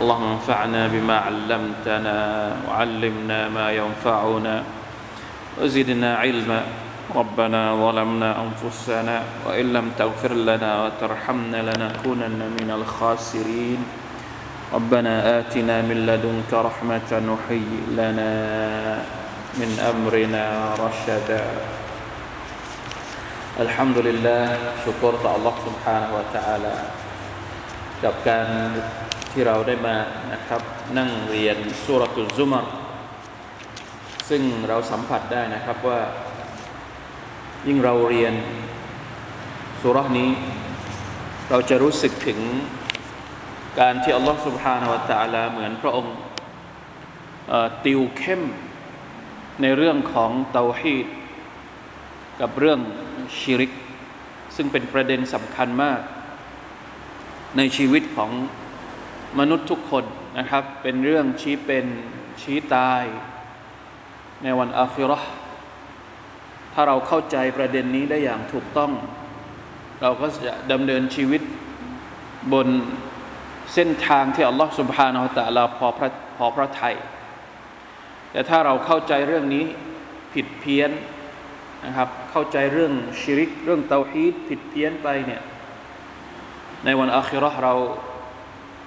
اللهم انفعنا بما علمتنا وعلمنا ما ينفعنا وزدنا علما ربنا ظلمنا أنفسنا وإن لم تغفر لنا وترحمنا لنكونن من الخاسرين ربنا آتنا من لدنك رحمة وهيئ لنا من أمرنا رشدا الحمد لله ชุกรต่อ Allah سبحانه และ تعالى กับการ ที่เราได้มานะครับ นั่งเรียนสุรตุซุมรซึ่งเราสัมผัสได้นะครับว่า ยิ่งเราเรียนสุรนี้ เราจะรู้สึกถึงการที่อัลลอฮฺ سبحانه และ تعالى เหมือนพระองค์ติวเข้มในเรื่องของเตาฮีดกับเรื่องชิริก ซึ่งเป็นประเด็นสำคัญมาก ในชีวิตของ มนุษย์ทุกคนนะครับ เป็นเรื่องชี้เป็นชี้ตาย ในวันอาคิรอถ้าเราเข้าใจประเด็นนี้ได้อย่างถูกต้อง เราก็จะดำเนินชีวิตบนเส้นทางที่อัลลอฮฺสุบฮานาอัลตะลาพอพระพอพระไทย แต่ถ้าเราเข้าใจเรื่องนี้ผิดเพี้ยนนะครับ เข้าใจเรื่องชิริก เรื่องเตาฮีดผิดเพี้ยนไปเนี่ย ในวันอาคิรอเรา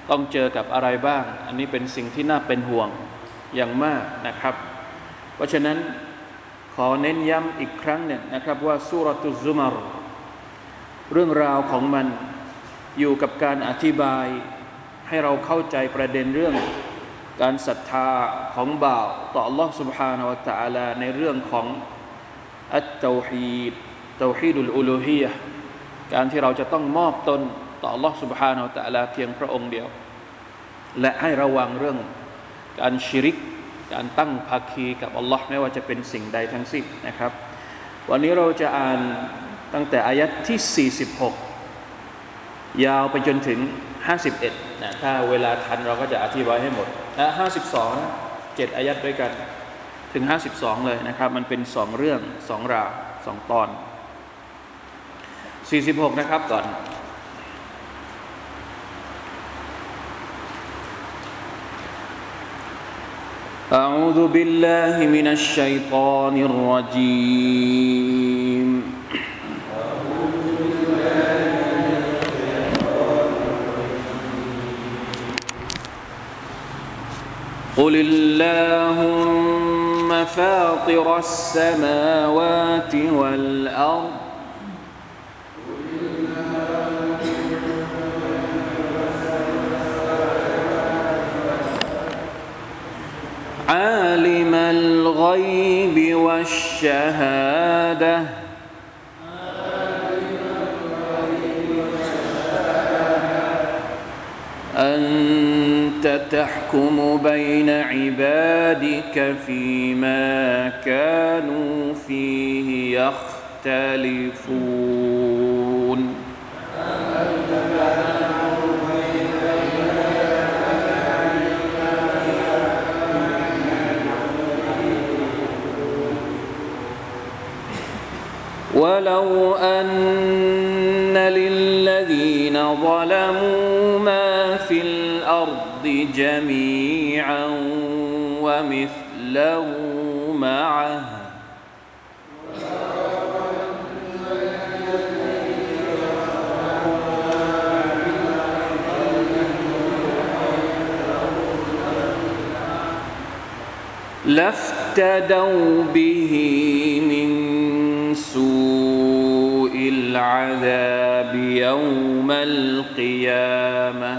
ต้องเจอกับอะไรบ้าง อันนี้เป็นสิ่งที่น่าเป็นห่วงอย่างมากนะครับ เพราะฉะนั้นขอเน้นย้ำอีกครั้งหนึ่งนะครับว่าสุรตุซุมารเรื่องราวของมันอยู่กับการอธิบายให้เราเข้าใจประเด็นเรื่องการศรัทธาของบ่าวต่อ Allah سبحانه และ تعالى ในเรื่องของอัตเตาฮีดเตาฮีดุลอุลูฮียะการที่เราจะต้องมอบตนต่อ Allah سبحانه และ تعالى เพียงพระองค์เดียว และให้ระวังเรื่องการชิริก การตั้งภาคีกับอ Allah ไม่ว่าจะเป็นสิ่งใดทั้งสิ้นนะครับ วันนี้เราจะอ่านตั้งแต่อายัดที่ 46 ยาวไปจนถึง 51นะถ้าเวลาทันเราก็จะอธิบายให้หมดนะ52นะ7อายัดด้วยกันถึง 52 เลยนะครับ มันเป็นสองเรื่องสองราวสองตอน 46 นะครับก่อน أعوذ بالله من الشيطان الرجيم. قل اللهم فاطر السماوات والأرض عالم الغيب والشهادة. أنت تحكم بين عبادك فيما كانوا فيه يختلفون. ولو أن للذين ظلموا ما في الأرض جميعا ومثله معه. لافتدوا به من سوء العذاب يوم القيامة.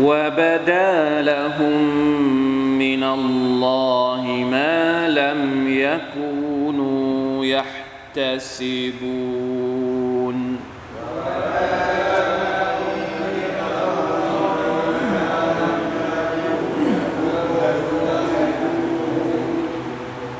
وبدا لهم من الله ما لم يكونوا يحتسبون.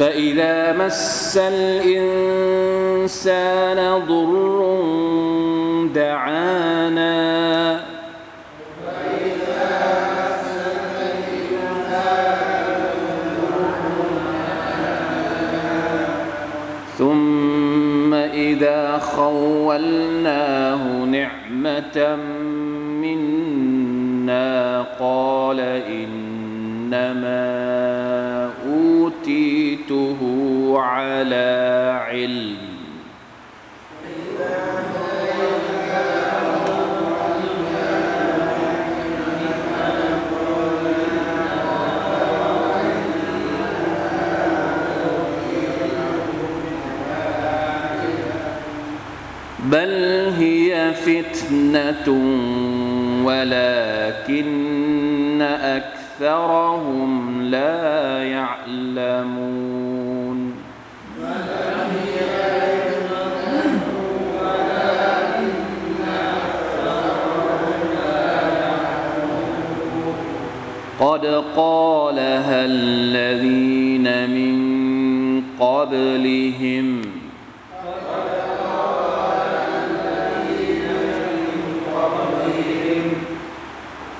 فإذا مس الإنسان ضر دعانا ثم إذا خولناه نعمة منا قال إنما أوتيته على علم. بل هي فتنة ولكن أكثرهم لا يعلمون. قد قالها الذين من قبلهم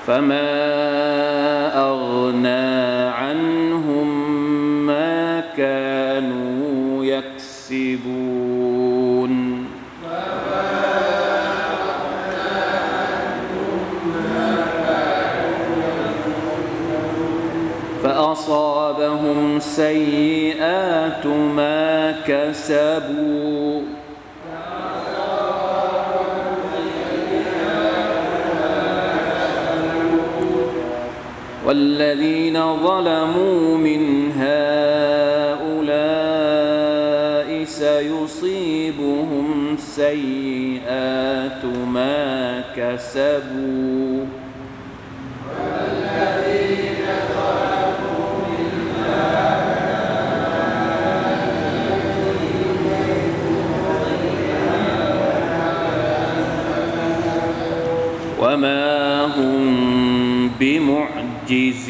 فما سيئات ما كسبوا. والذين ظلموا من هؤلاء سيصيبهم سيئات ما كسبوا.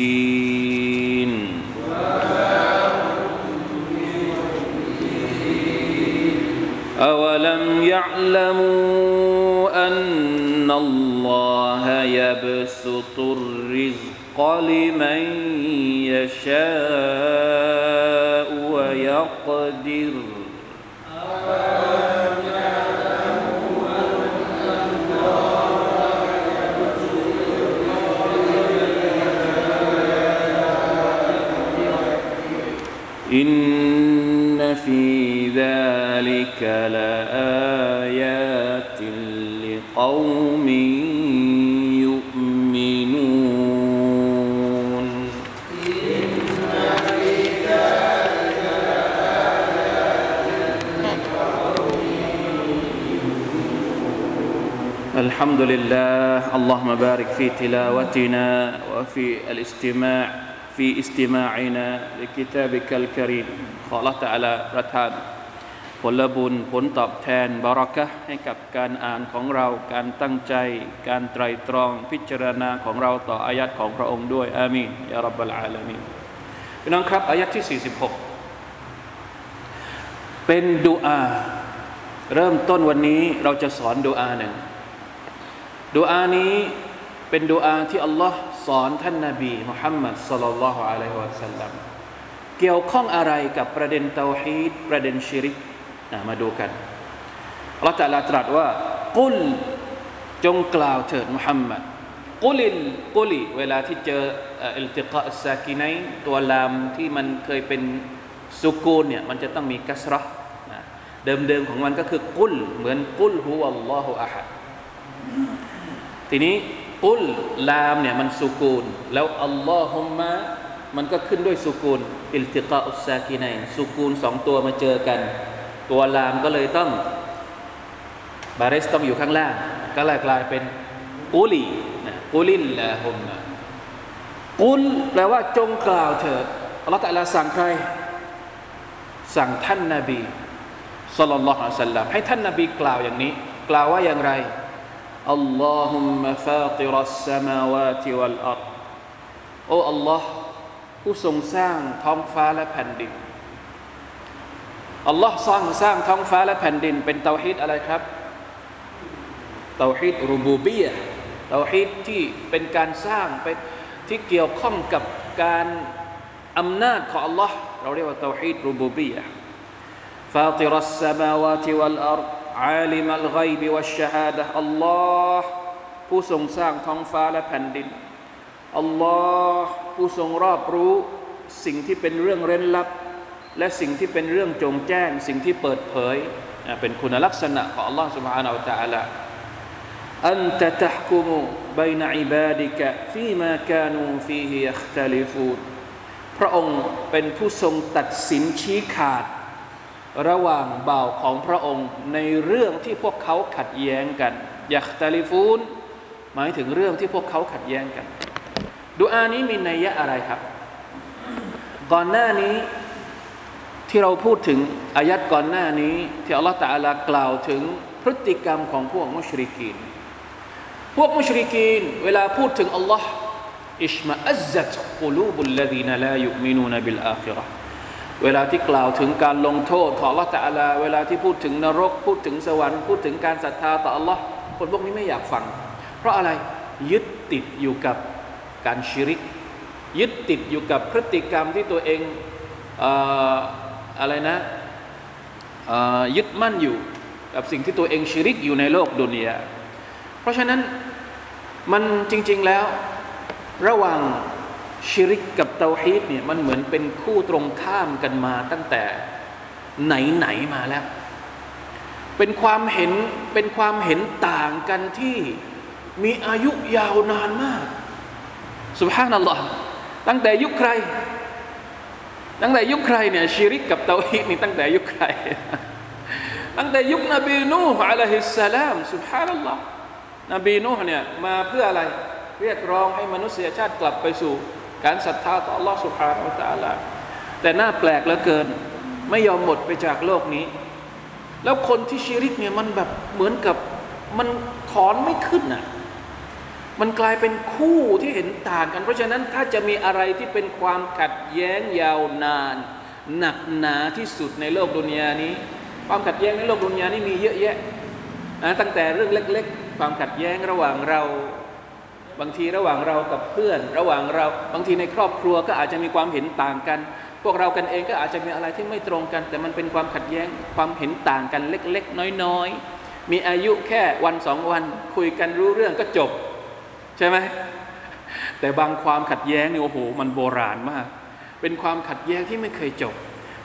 بمعجزين أولم يعلموا أن الله يبسط الرزق لمن يشاء ويقدر؟ إن في ذلك لآيات لقوم يؤمنون. الحمد لله. اللهم بارك في تلاوتنا وفي الاستماع. في استماعنا لكتابك الكريم ขอ Allah Ta'ala ประทานผลบุญผลตอบแทนบารักะห์ให้กับการอ่านของเราการตั้งใจ การไตรตรองพิจารณาของเราต่ออายัดของพระองค์ด้วยอามีนยารับบลอาลามีนพี่น้องครับอายัดที่ 46 เป็นดูอา เริ่มต้นวันนี้เราจะสอนดูอาหนึ่งดูอานี้เป็นดูอาที่อัลลอฮ์ สอนท่านนาบีมุฮัมมัดสลลัลลอฮุอะลัยฮิวะสัลลัมเกี่ยวข้องอะไรกับประเด็นเตาฮีดประเด็นชิริกมาดูกันอัลลอฮ์ตะลาตรัสว่ากุลจงกล่าวเถิดมุฮัมมัดกุลินกุลิเวลาที่เจออิลติกะซากินัยตัวลามที่มันเคยเป็นสุกูนเนี่ยมันจะต้องมีกัสระเดิมๆของมันก็คือกุลเหมือนกุลฮุวัลลอฮุอะฮัดทีนี้ กุลลามเนี่ยมันสุกูนแล้วอัลลอฮุมะมันก็ขึ้นด้วยสุกูนอิลติกะอุซากินัยสุกูนสองตัวมาเจอกัน ตัวลามก็เลยต้องบาริสต้องอยู่ข้างล่าง ก็เลยกลายเป็นกุลีนะกุลิลลาฮุมะกุลแปลว่าจงกล่าวเถิดอัลลอฮฺตะลาสั่งใคร สั่งท่านนาบีสัลลัลลอฮุอะลัยฮิสัลลัมให้ท่านนาบีกล่าวอย่างนี้ กล่าวว่าอย่างไร อัลลอฮุมมะฟาติรัสสมาวาติวัลอัรโอ้อัลลอฮ์ผู้ทรงสร้างท้องฟ้าและแผ่นดินอัลลอฮ์สร้างสร้างท้องฟ้าและแผ่นดิน เป็นเตาฮีดอะไรครับเตาฮีดรูบูบียะเตาฮีดที่เป็นการสร้างเป็นที่เกี่ยวข้องกับการอำนาจของ Allah เราเรียกว่าเตาฮีดรูบูบีย ะ فاطر السماوات والأرض عالم الغيب والشهادة الله ผู้ทรงสร้างท้องฟ้าและแผ่นดินอัลลอฮ์ผู้ทรงรอบรู้สิ่งที่เป็นเรื่องเร้นลับ และสิ่งที่เป็นเรื่องจงแจ้ง สิ่งที่เปิดเผยเป็นคุณลักษณะของ Allah سبحانه และ تعالى อันตะตะกุมุบนอิบาดิกะฟีมาคานูฟีฮิยัคตลิฟูนพระองค์เป็นผู้ทรงตัดสินชี้ขาด ระหว่างบ่าวของพระองค์ในเรื่องที่พวกเขาขัดแย้งกันยักตาลิฟูนหมายถึงเรื่องที่พวกเขาขัดแย้งกัน ดูอานี้มีนัยยะอะไรครับ ก่อนหน้านี้ที่เราพูดถึงอายัดก่อนหน้านี้ ที่อัลลอฮฺตะอาลากล่าวถึงพฤติกรรมของพวกมุชริกีน พวกมุชริกีน เวลาพูดถึงอัลลอฮ์อิชมาอัซซัตกุลูบุลลดีนลายุมินูนบิลอาคิราะ เวลาที่กล่าวถึงการลงโทษของ Allah ตะอาลา เวลาที่พูดถึงนรก พูดถึงสวรรค์พูดถึงการศรัทธาต่อ Allah คนพวกนี้ไม่อยากฟัง เพราะอะไรยึดติดอยู่กับการชิริก ยึดติดอยู่กับพฤติกรรมที่ตัวเองอะไรนะยึดมั่นอยู่กับสิ่งที่ตัวเองชิริกอยู่ในโลกดุนยาเพราะฉะนั้นมันจริง ๆแล้วระหว่าง ชิริกกับเตาฮีดเนี่ยมันเหมือนเป็นคู่ตรงข้ามกันมาตั้งแต่ไหนไหนมาแล้ว เป็นความเห็นเป็นความเห็นต่างกันที่มีอายุยาวนานมากสุบฮานัลลอฮ์ตั้งแต่ยุคใคร ตั้งแต่ยุคใครเนี่ยชิริกกับเตาฮีดนี่ตั้งแต่ยุคใคร ตั้งแต่ยุคนบีนูฮ์อะลัยฮิสสลามสุบฮานัลลอฮ์นบีนูฮ์เนี่ยมาเพื่ออะไร เรียกร้องให้มนุษยชาติกลับไปสู่ การศรัทธาต่อ Allah سبحانه และ تعالى แต่น่าแปลกเหลือเกิน ไม่ยอมหมดไปจากโลกนี้ แล้วคนที่ชิริกเนี่ยมันแบบเหมือนกับมันถอนไม่ขึ้นอ่ะมันกลายเป็นคู่ที่เห็นต่างกัน เพราะฉะนั้นถ้าจะมีอะไรที่เป็นความขัดแย้งยาวนาน หนักหนาที่สุดในโลกดุนยานี้ ความขัดแย้งในโลกดุนยานี้มีเยอะแยะนะตั้งแต่เรื่องเล็ก ๆ ความขัดแย้งระหว่างเรา บางทีระหว่างเรากับเพื่อน ระหว่างเราบางทีในครอบครัวก็อาจจะมีความเห็นต่างกัน พวกเรากันเองก็อาจจะมีอะไรที่ไม่ตรงกัน แต่มันเป็นความขัดแย้งความเห็นต่างกันเล็ก ๆ น้อยๆ มีอายุแค่วันสองวันคุยกันรู้เรื่องก็จบ ใช่ไหมแต่บางความขัดแย้งนี่โอ้โหมันโบราณมาก เป็นความขัดแย้งที่ไม่เคยจบ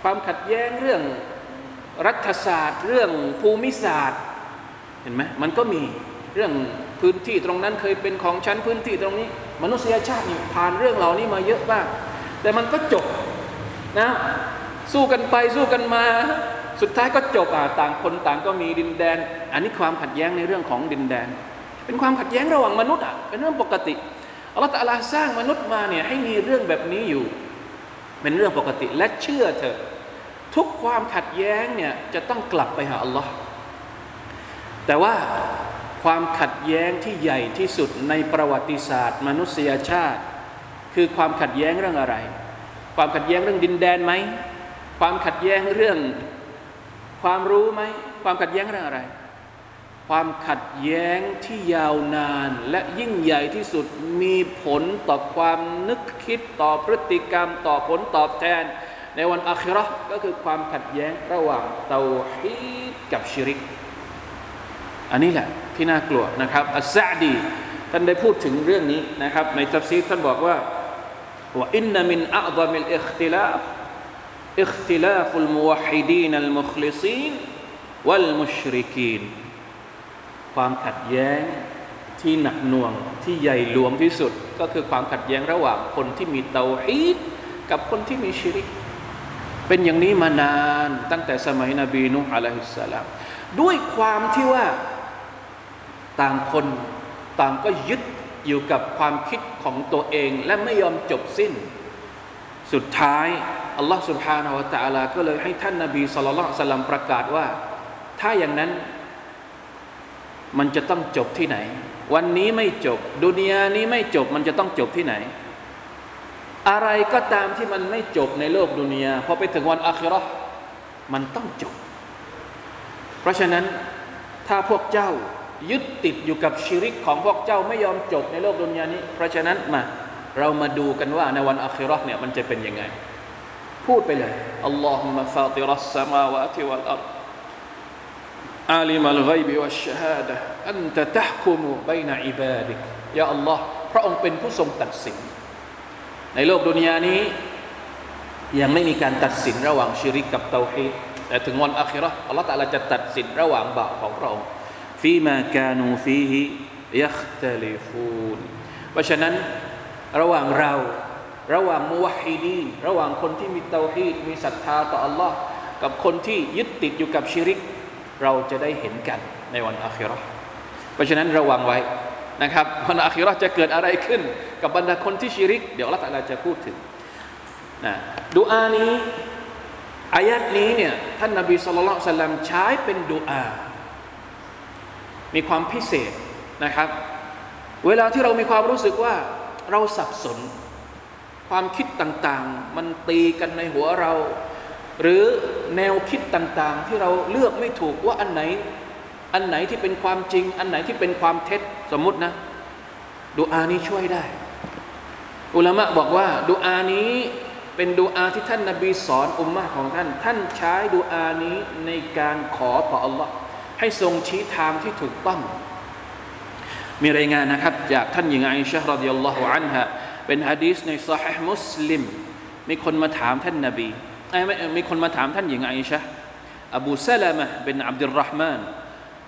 ความขัดแย้งเรื่องรัฐศาสตร์ เรื่องภูมิศาสตร์ เห็นไหมมันก็มีเรื่อง พื้นที่ตรงนั้นเคยเป็นของชั้นพื้นที่ตรงนี้ มนุษยชาตินี่ผ่านเรื่องเหล่านี้มาเยอะมาก แต่มันก็จบนะสู้กันไปสู้กันมา สุดท้ายก็จบอะต่างคนต่างก็มีดินแดน อันนี้ความขัดแย้งในเรื่องของดินแดน เป็นความขัดแย้งระหว่างมนุษย์อะเป็นเรื่องปกติอัลลอฮฺตะลาสร้างมนุษย์มาเนี่ยให้มีเรื่องแบบนี้อยู่ เป็นเรื่องปกติและเชื่อเถอะทุกความขัดแย้งเนี่ยจะต้องกลับไปหาอัลลอฮ์แต่ว่า ความขัดแย้งที่ใหญ่ที่สุดในประวัติศาสตร์ มนุษยชาติ คือความขัดแย้งเรื่องอะไร ความขัดแย้งเรื่องดินแดนไหมความขัดแย้งเรื่องความรู้ไหมความขัดแย้งเรื่องอะไร ความขัดแย้งที่ยาวนานและยิ่งใหญ่ที่สุดมีผลต่อความนึกคิดต่อพฤติกรรม ต่อผลตอบแทน ในวันอัคราก็คือความขัดแย้งระหว่างเตาฮีดกับชิริก อันนี้แหละที่น่ากลัวนะครับอัสซาดีท่านได้พูดถึงเรื่องนี้นะครับในทัฟซีท่านบอกว่าว่าอินนามินอัลลอมิลอิคติลาฟอิคติลาฟุลมุวฮิดีนัลมุคลิซีนวัลมุชริกีนความขัดแย้งที่หนักหน่วงที่ใหญ่หลวงที่สุด ก็คือความขัดแย้งระหว่างคนที่มีเตาฮีดกับคนที่มีชิริก เป็นอย่างนี้มานานตั้งแต่สมัยนบีนุฮ์อะลัยฮิสสลามด้วยความที่ว่า ต่างคนต่างก็ยึดอยู่กับความคิดของตัวเองและไม่ยอมจบสิ้น สุดท้ายอัลลอฮ์สุบฮานาวะตะอาลาก็เลยให้ท่านนาบีสุลต่านสลัมประกาศว่า ถ้าอย่างนั้นมันจะต้องจบที่ไหน วันนี้ไม่จบ ดุนยานี้ไม่จบมันจะต้องจบที่ไหน อะไรก็ตามที่มันไม่จบในโลกดุนยาพอไปถึงวันอาคิรอมันต้องจบ เพราะฉะนั้นถ้าพวกเจ้า ยึดติดอยู่กับชีริกของพวกเจ้าไม่ยอมจบในโลกดุนยานี้ เพราะฉะนั้นมาเรามาดูกันว่าในวันอัคราเนี่ยมันจะเป็นยังไง พูดไปเลยอัลลอฮุมะฟาติรัสสมาวะติวัลอัลอาลิมัลไกบิวัชชาดะอันตะตะคุมูบนะอิบาดิกยาอัลลอฮ์พระองค์เป็นผู้ทรงตัดสิน ในโลกดุนยานี้ ยังไม่มีการตัดสินระหว่างชีริกกับเตาฮีแต่ถึงวันอัคราอัลลอฮ์ตะลาจะตัดสินระหว่างบ่าวของพระองค์ ฟีมากานูฟีฮิยัคตลิฟูนเพราะฉะนั้นระหว่างเรา ระหว่างมุวฮิดีนระหว่างคนที่มีเตาฮีดมีศรัทธาต่ออัลลอฮ์กับคนที่ยึดติดอยู่กับชิริก เราจะได้เห็นกันในวันอาคิราะห์เพราะฉะนั้นระวังไว้นะครับวันอาคิราะห์จะเกิดอะไรขึ้น กับบรรดาคนที่ชิริก เดี๋ยวลลอฮฺตะลาจะพูดถึงนะดูอานี้อายัดนี้เนี่ยท่านนบีสุลต่านสัลลัมใช้เป็นดูอา มีความพิเศษนะครับ เวลาที่เรามีความรู้สึกว่าเราสับสน ความคิดต่างๆ มันตีกันในหัวเรา หรือแนวคิดต่างๆ ที่เราเลือกไม่ถูกว่าอันไหน อันไหนที่เป็นความจริง อันไหนที่เป็นความเท็จสมมุตินะดูอานี้ช่วยได้ อุลามะบอกว่าดูอานี้เป็นดูอาที่ท่านนาบีสอนอุมมะของท่าน ท่านใช้ดูอานี้ในการขอต่ออัลลอฮ์ ให้ทรงชี้ทางที่ถูกต้อง มีรายงานนะครับ จากท่านหญิงอิชะฮ์รดิยัลลอฮุอันฮะเป็นฮะดีษในซอฮีห์มุสลิม มีคนมาถามท่านนาบีไอ้ไม่มีคนมาถามท่านหญิงอิชะห์อบูซะลามะเป็นอับดุลรห์มาน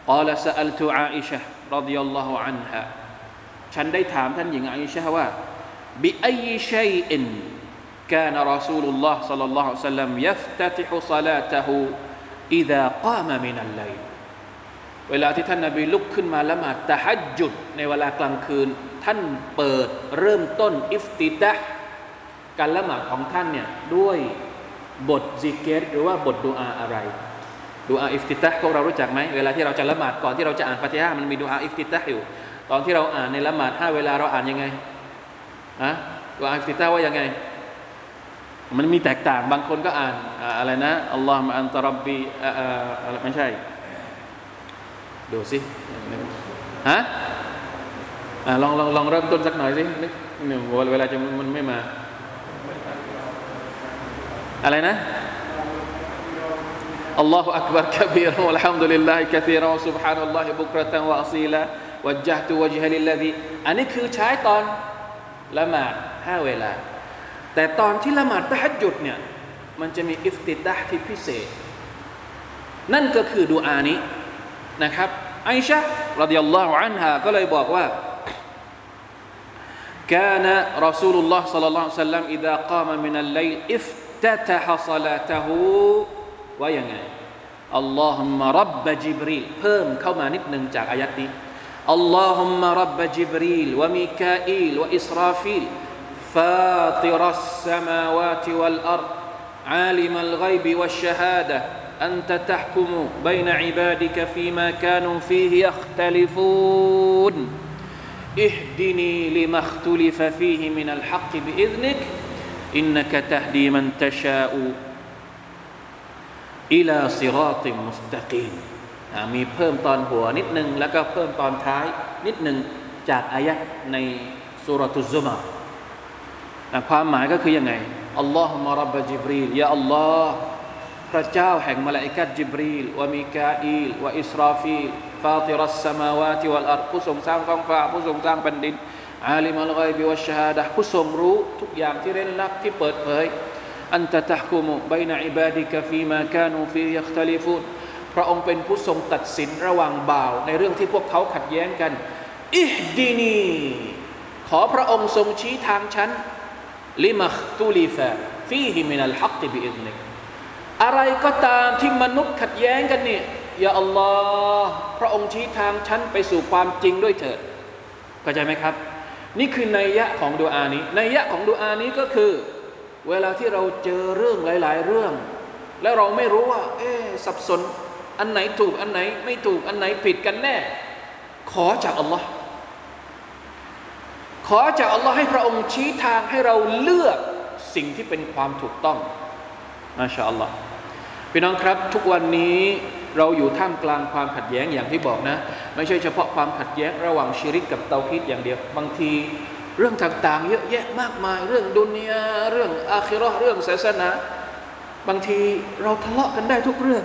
قال سألت عائشة رضي الله عنها ฉันได้ถามท่านหญิงอิชะห์ว่า بأي شيء كان رسول الله صلى الله عليه وسلم يفتتح صلاته إذا قام من الليل เวลาที่ท่านนาบีลุกขึ้นมาละหมาดตะฮัจจุดในเวลากลางคืน ท่านเปิดเริ่มต้นอิฟติดะการละหมาดของท่านเนี่ยด้วยบทซิกเกตหรือว่าบทดูอาอะไรดูอาอิฟติตะพวกเรารู้จักไหมเวลาที่เราจะละหมาดก่อนที่เราจะอ่านฟาติฮะมันมีดูอาอิฟติตะอยู่ ตอนที่เราอ่านในละหมาดห้าเวลาเราอ่านยังไงอะดูอาอิฟติตะว่ายังไง มันมีแตกต่างบางคนก็อ่านอะไรนะอัลลอฮฺมะอันตรับบีอะไรไม่ใช่ ดูสิฮะลองลองลองเริ่มต้นสักหน่อยสิเนี่ยเวลาจะมันไม่มา อะไรนะอัลลอฮฺอักบาร์กบีรอัลฮัมดุลิลลาฮิกะซีรอซุบฮานัลลอฮิบุกรตันวะอซีลาวัจจตุวะจฮลิลลาดีอันนี้คือใช้ตอนละหมาดห้าเวลา แต่ตอนที่ละหมาดตะฮัดจุดเนี่ยมันจะมีอิฟติดะที่พิเศษ นั่นก็คือดูอานี้ นะครับไอชะรดิยัลลอฮุอันฮาก็เลยบอกว่า كان رسول الله صلى الله عليه وسلم إذا قام من الليل افتتح صلاته ว่ายังไงอัลลอฮุมะรับบิจิบรีลเพิ่มเข้ามานิดหนึ่งจากอายัดนี้อัลลอฮุมะรับบิจิบรีลวะมิกาอีลวะอิสราฟิล فاطر السماوات والأرض عالم الغيب والشهادة أنت تحكم بين عبادك فيما كانوا فيه يختلفون اهدني لما اختلف فيه من الحق بإذنك إنك تهدي من تشاءอิลาซิรอติมุสตะกีมมีเพิ่มตอนหัวนิดหนึ่งแล้วก็เพิ่มตอนท้ายนิดหนึ่งจากอายัดในสุรตุซุมารความหมายก็คือยังไงอัลลอฮฺมะรับบจิบรีลยาอัลลอฮ์ พระเจ้าแห่งมลาอิกัดจิบรีลวะมิกาอีลวะอิสราฟีลฟาติรัสสมาวาติวัลอัรผู้ทรงสร้างท้องฟ้าผู้ทรงสร้างแผ่นดินعالم الغيب والشهادة ผู้ทรงรู้ทุกอย่างที่เร้นลับที่เปิดเผยأنت تحكم بين عبادك فيما كانوا فيه يختلفون พระองค์เป็นผู้ทรงตัดสินระหว่างบ่าว ในเรื่องที่พวกเขาขัดแย้งกัน اهدنيขอพระองค์ทรงชี้ทางฉันลิมัคตุลิฟะฟีฮิมินัลฮักติบิอิซนิก อะไรก็ตามที่มนุษย์ขัดแย้งกันเนี่ยอย่าอัลลอฮ์พระองค์ชี้ทางฉันไปสู่ความจริงด้วยเถิดเข้าใจไหมครับ นี่คือนัยยะของดูอานี้นัยยะของดูอานี้ก็คือ เวลาที่เราเจอเรื่องหลาย ๆ เรื่อง แล้วเราไม่รู้ว่า เอ๊สับสน อันไหนถูกอันไหน ไม่ถูกอันไหนผิดกันแน่ ขอจากอัลลอฮ์ขอจากอัลลอฮ์ให้พระองค์ชี้ทางให้เราเลือกสิ่งที่เป็นความถูกต้องมาชาอัลลอฮ์ พี่น้องครับทุกวันนี้เราอยู่ท่ามกลางความขัดแย้งอย่างที่บอกนะ ไม่ใช่เฉพาะความขัดแย้งระหว่างชิริกกับเตาฮิดอย่างเดียวบางที เรื่องต่างๆ เยอะแยะมากมาย เรื่องดุนยาเรื่องอาคิราะห์เรื่องศาสนา บางทีเราทะเลาะกันได้ทุกเรื่อง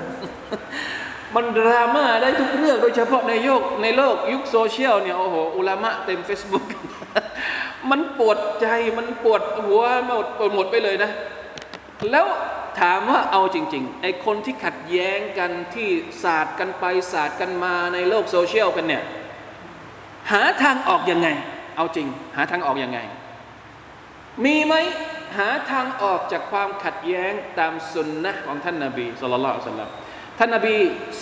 มันดราม่าได้ทุกเรื่อง โดยเฉพาะในโยกในโลกยุคโซเชียลเนี่ยโอ้โหอุลามะเต็ม Facebook มันปวดใจมันปวดหัวหมดปวดหมดไปเลยนะ แล้ว ถามว่าเอาจริงๆไอ้คนที่ขัดแย้งกันที่ศาสตร์กันไปศาสตร์กันมาในโลกโซเชียลกันเนี่ยหาทางออกยังไง เอาจริง หาทางออกยังไง มีไหมหาทางออกจากความขัดแย้งตามสุนนะของท่านนาบีสุลต่านลลัมท่านนาบี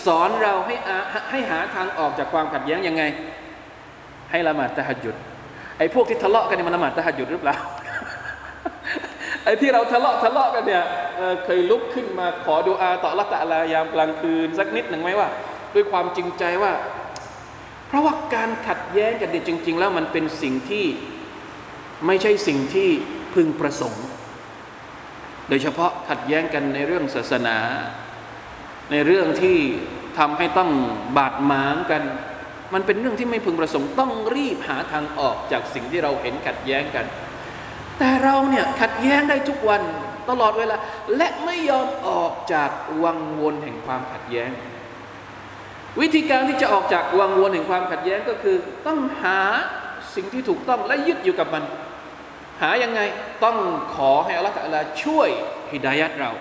สอนเราให้อาให้หาทางออกจากความขัดแย้งยังไง ให้ละหมาดตะฮัจยุดไอ้พวกที่ทะเลาะกันมันละหมาดตะฮัจยุดหรือเปล่า ไอ้ที่เราทะเลาะทะเลาะกันเนี่ยเเคยลุกขึ้นมาขอดูอาต่อละตะลายามกลางคืน สักนิดหนึ่งไหมว่า ด้วยความจริงใจว่า เพราะว่าการขัดแย้งกันจริง ๆ แล้วมันเป็นสิ่งที่ไม่ใช่สิ่งที่พึงประสงค์ โดยเฉพาะขัดแย้งกันในเรื่องศาสนา ในเรื่องที่ทำให้ต้องบาดหมางกัน มันเป็นเรื่องที่ไม่พึงประสงค์ ต้องรีบหาทางออกจากสิ่งที่เราเห็นขัดแย้งกัน แต่เราเนี่ยขัดแย้งได้ทุกวันตลอดเวลา และไม่ยอมออกจากวังวนแห่งความขัดแย้ง วิธีการที่จะออกจากวังวนแห่งความขัดแย้งก็คือ ต้องหาสิ่งที่ถูกต้องและยึดอยู่กับมัน หายังไงต้องขอให้อัลลอฮฺตะอาลาช่วยฮิดายัดเรา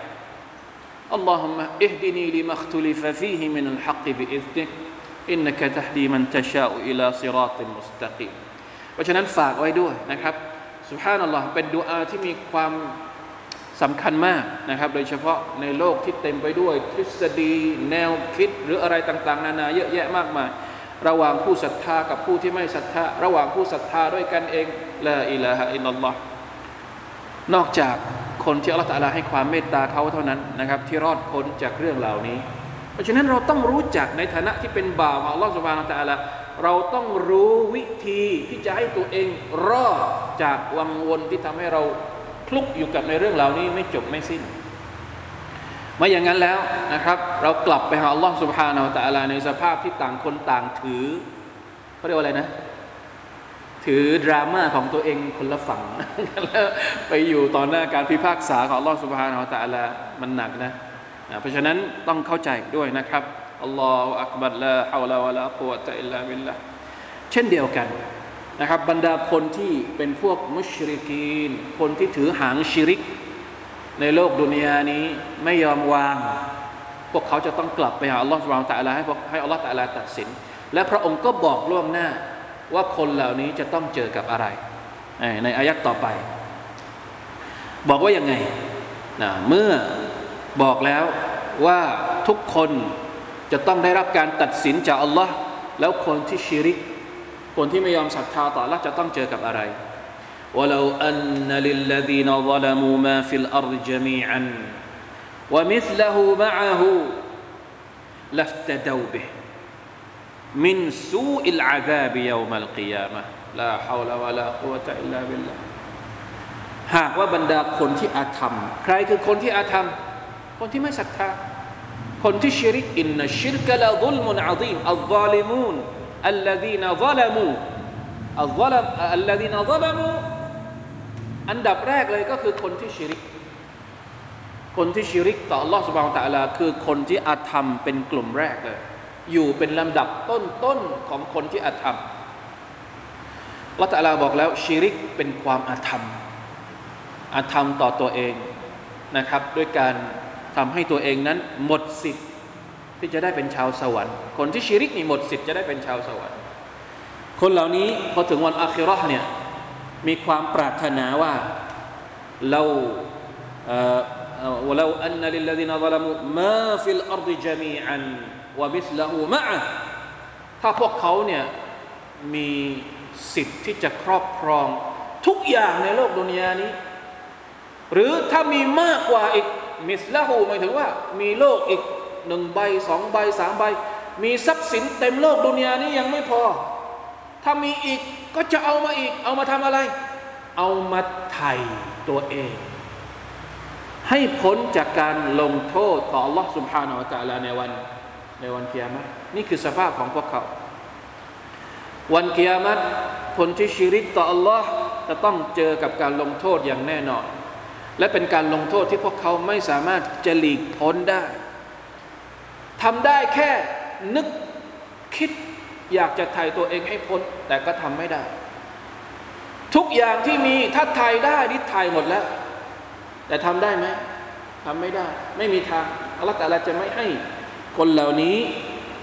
اللهم اهدني لما اختلف فيه من الحق بإذنك إنك تهدي من تشاء إلى صراط مستقيم เพราะฉะนั้นฝากไว้ด้วยนะครับ سبحان الله เป็นดูอาที่มีความสำคัญมากนะครับ โดยเฉพาะในโลกที่เต็มไปด้วย ทฤษฎี แนวคิดหรืออะไรต่าง ๆ นานาเยอะแยะมากมาย ระหว่างผู้ศรัทธากับผู้ที่ไม่ศรัทธา ระหว่างผู้ศรัทธาด้วยกันเองละอิลาฮะอิลลัลลอฮ์นอกจากคนที่อัลลอฮฺตะอาลาให้ความเมตตาเขาเท่านั้นนะครับ ที่รอดพ้นจากเรื่องเหล่านี้ เพราะฉะนั้นเราต้องรู้จักในฐานะที่เป็นบ่าวของอัลลอฮฺสุบฮานตะอาลา เราต้องรู้วิธีที่จะให้ตัวเองรอดจากวังวนที่ทำให้เราคลุกอยู่กับในเรื่องเหล่านี้ไม่จบไม่สิ้นไม่อย่างนั้นแล้วนะครับ เรากลับไปหาล่องสุภาเนาอัลตะลาในสภาพที่ต่างคนต่างถือเขาเรียกว่าอะไรนะ ถือดราม่าของตัวเองคนละฝั่งแล้วไปอยู่ต่อหน้าการพิพากษาของล่องสุภาเนาอัลตะลามันหนักนะ เพราะฉะนั้นต้องเข้าใจด้วยนะครับ อัลลอฮฺอักบัรละฮาวลาวะลากุวะตะอิลลาบิลละเช่นเดียวกันนะครับบรรดาคนที่เป็นพวกมุชริกีน คนที่ถือหางชิริก ในโลกดุนยานี้ไม่ยอมวาง พวกเขาจะต้องกลับไปหาอัลลอฮฺสุบฮานตะอัลาให้ให้อัลลอฮฺตะอัลาตัดสิน และพระองค์ก็บอกล่วงหน้าว่าคนเหล่านี้จะต้องเจอกับอะไร ในอายักต่อไป บอกว่ายังไงนะเมื่อบอกแล้วว่าทุกคน จะต้องได้รับการตัดสินจากอัลลอฮ์แล้วคนที่ชิริก คนที่ไม่ยอมศรัทธาต่อละจะต้องเจอกับอะไร ولو أن للذين ظلموا ما في الأرض جميعا ومثله معه لافتدوا به من سوء العذاب يوم القيامة لا حول ولا قوة إلا بالله หากว่าบรรดาคนที่อาธรรม ใครคือคนที่อาธรรม คนที่ไม่ศรัทธา คนที่ชิริกอินนัชิรกะละซุลมุนอะซีมอัลซาลิมูนอัลลซีนซาลามูอัลซาลมอัลลซีนซาลามูอันดับแรกเลยก็คือคนที่ชิริก คนที่ชิริกต่อ Allah سبحانه และ تعالى คือคนที่อาธรรมเป็นกลุ่มแรกเลย อยู่เป็นลำดับต้นๆของคนที่อาธรรมละตะลาบอกแล้วชิริกเป็นความอาธรรม อาธรรมต่อตัวเองนะครับด้วยการ ทำให้ตัวเองนั้นหมดสิทธิ์ที่จะได้เป็นชาวสวรรค์ คนที่ชิริกนี่หมดสิทธิ์จะได้เป็นชาวสวรรค์ คนเหล่านี้พอถึงวันอาคิรอห์เนี่ยมีความปรารถนาว่าเราเอ่อ ولو أن للذين ظلموا ما في الأرض جميعا ومثله معه ถ้าพวกเขาเนี่ยมีสิทธิ์ที่จะครอบครองทุกอย่างในโลกดุนยานี้ หรือถ้ามีมากกว่าอีก มิสละหูหมายถึงว่า มีโลกอีกหนึ่งใบสองใบสามใบ มีทรัพย์สินเต็มโลกดุนยานี้ยังไม่พอ ถ้ามีอีกก็จะเอามาอีก เอามาทำอะไร เอามาไถ่ตัวเอง ให้พ้นจากการลงโทษต่อ Allah سبحانه และ تعالى ในวันในวันกิยามะนี่คือสภาพของพวกเขา วันกิยามะคนที่ชิริกต่อ Allah จะต้องเจอกับการลงโทษอย่างแน่นอน และเป็นการลงโทษที่พวกเขาไม่สามารถจะหลีกพ้นได้ทำได้แค่นึกคิดอยากจะไถ่ตัวเองให้พ้น แต่ก็ทำไม่ได้ ทุกอย่างที่มีถ้าไถ่ได้นี่ไถ่หมดแล้ว แต่ทำได้ไหมทำไม่ได้ ไม่มีทางอัลลอฮฺแต่ละจะไม่ให้คนเหล่านี้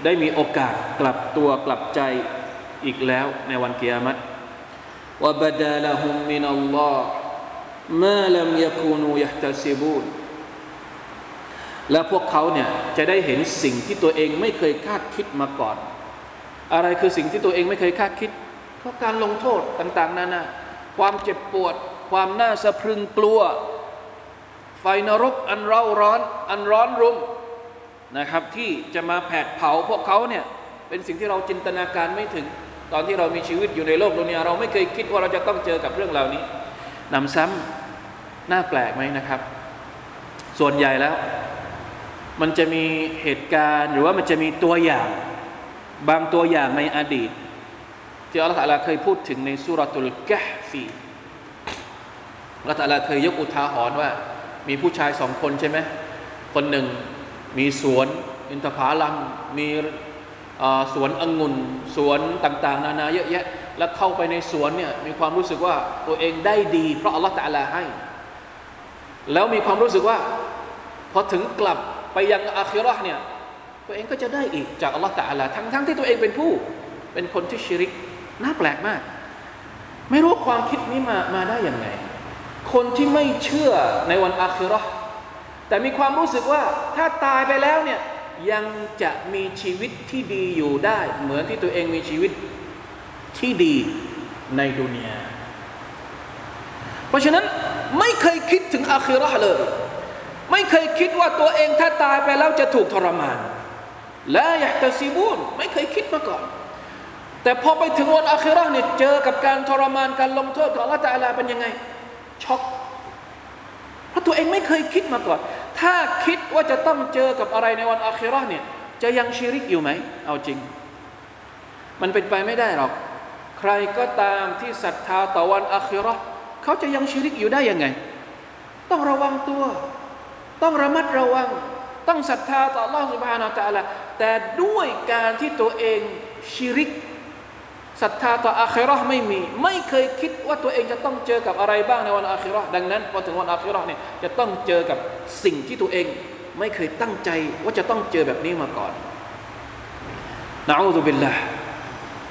ได้มีโอกาสกลับตัวกลับใจอีกแล้วในวันกิยามัตวะบดาละฮุมมินัลลอฮ์ มาลัมยะคูนูยะตะซิบูนและพวกเขาเนี่ยจะได้เห็นสิ่งที่ตัวเองไม่เคยคาดคิดมาก่อน อะไรคือสิ่งที่ตัวเองไม่เคยคาดคิดเพราะการลงโทษต่างๆนานาความเจ็บปวด ความน่าสะพรึงกลัว ไฟนรกอันเร่าร้อน อันร้อนรุ่มนะครับ ที่จะมาแผดเผาพวกเขาเนี่ยเป็นสิ่งที่เราจินตนาการไม่ถึง ตอนที่เรามีชีวิตอยู่ในโลกดุนยาเราไม่เคยคิดว่าเราจะต้องเจอกับเรื่องเหล่านี้ นำซ้ำน่าแปลกไหมนะครับ ส่วนใหญ่แล้ว มันจะมีเหตุการณ์หรือว่ามันจะมีตัวอย่าง บางตัวอย่างในอดีต ที่อัลลอฮฺเคยพูดถึงในสุรตุลกะฟีอัลลอฮฺเคยยกอุทาหรณ์ว่า มีผู้ชายสองคนใช่ไหมคนหนึ่งมีสวน อินทผลัมมี สวนองุ่นสวนต่างๆ นานาเยอะแยะ แล้วเข้าไปในสวนเนี่ยมีความรู้สึกว่าตัวเองได้ดี เพราะอัลลอฮฺตะลาให้ แล้วมีความรู้สึกว่าพอถึงกลับไปยังอาคิรอห์เนี่ยตัวเองก็จะได้อีกจากอัลลอฮฺตะลาทั้งทั้งที่ตัวเองเป็นผู้ เป็นคนที่ชิริกน่าแปลกมาก ไม่รู้ความคิดนี้มามาได้อย่างไง คนที่ไม่เชื่อในวันอาคิรอห์แต่มีความรู้สึกว่าถ้าตายไปแล้วเนี่ย ยังจะมีชีวิตที่ดีอยู่ได้ เหมือนที่ตัวเองมีชีวิตที่ดีในดุนยาเพราะฉะนั้นไม่เคยคิดถึงอาคิรอห์เลย ไม่เคยคิดว่าตัวเองถ้าตายไปแล้วจะถูกทรมานและอยากจะซีบูนไม่เคยคิดมาก่อน แต่พอไปถึงวันอาคิรอห์เนี่ยเจอกับการทรมานการลงโทษของลลอฮฺตะลาเป็นยังไงช็อกเพราะตัวเองไม่เคยคิดมาก่อน ถ้าคิดว่าจะต้องเจอกับอะไรในวันอาคิรอห์เนี่ย จะยังชีริกอยู่ไหม เอาจริง มันเป็นไปไม่ได้หรอก ใครก็ตามที่ศรัทธาต่อวันอาคิรอห์เขาจะยังชีริกอยู่ได้ยังไง ต้องระวังตัว ต้องระมัดระวัง ต้องศรัทธาต่อ Allah سبحانه และ تعالى แต่ด้วยการที่ตัวเองชีริก ศรัทธาต่ออาคิรอห์ไม่มี ไม่เคยคิดว่าตัวเองจะต้องเจอกับอะไรบ้างในวันอาคิรอห์ดังนั้นพอถึงวันอาคิรอห์เนี่ยจะต้องเจอกับสิ่งที่ตัวเอง ไม่เคยตั้งใจว่าจะต้องเจอแบบนี้มาก่อนนะอูซุบิลลาห์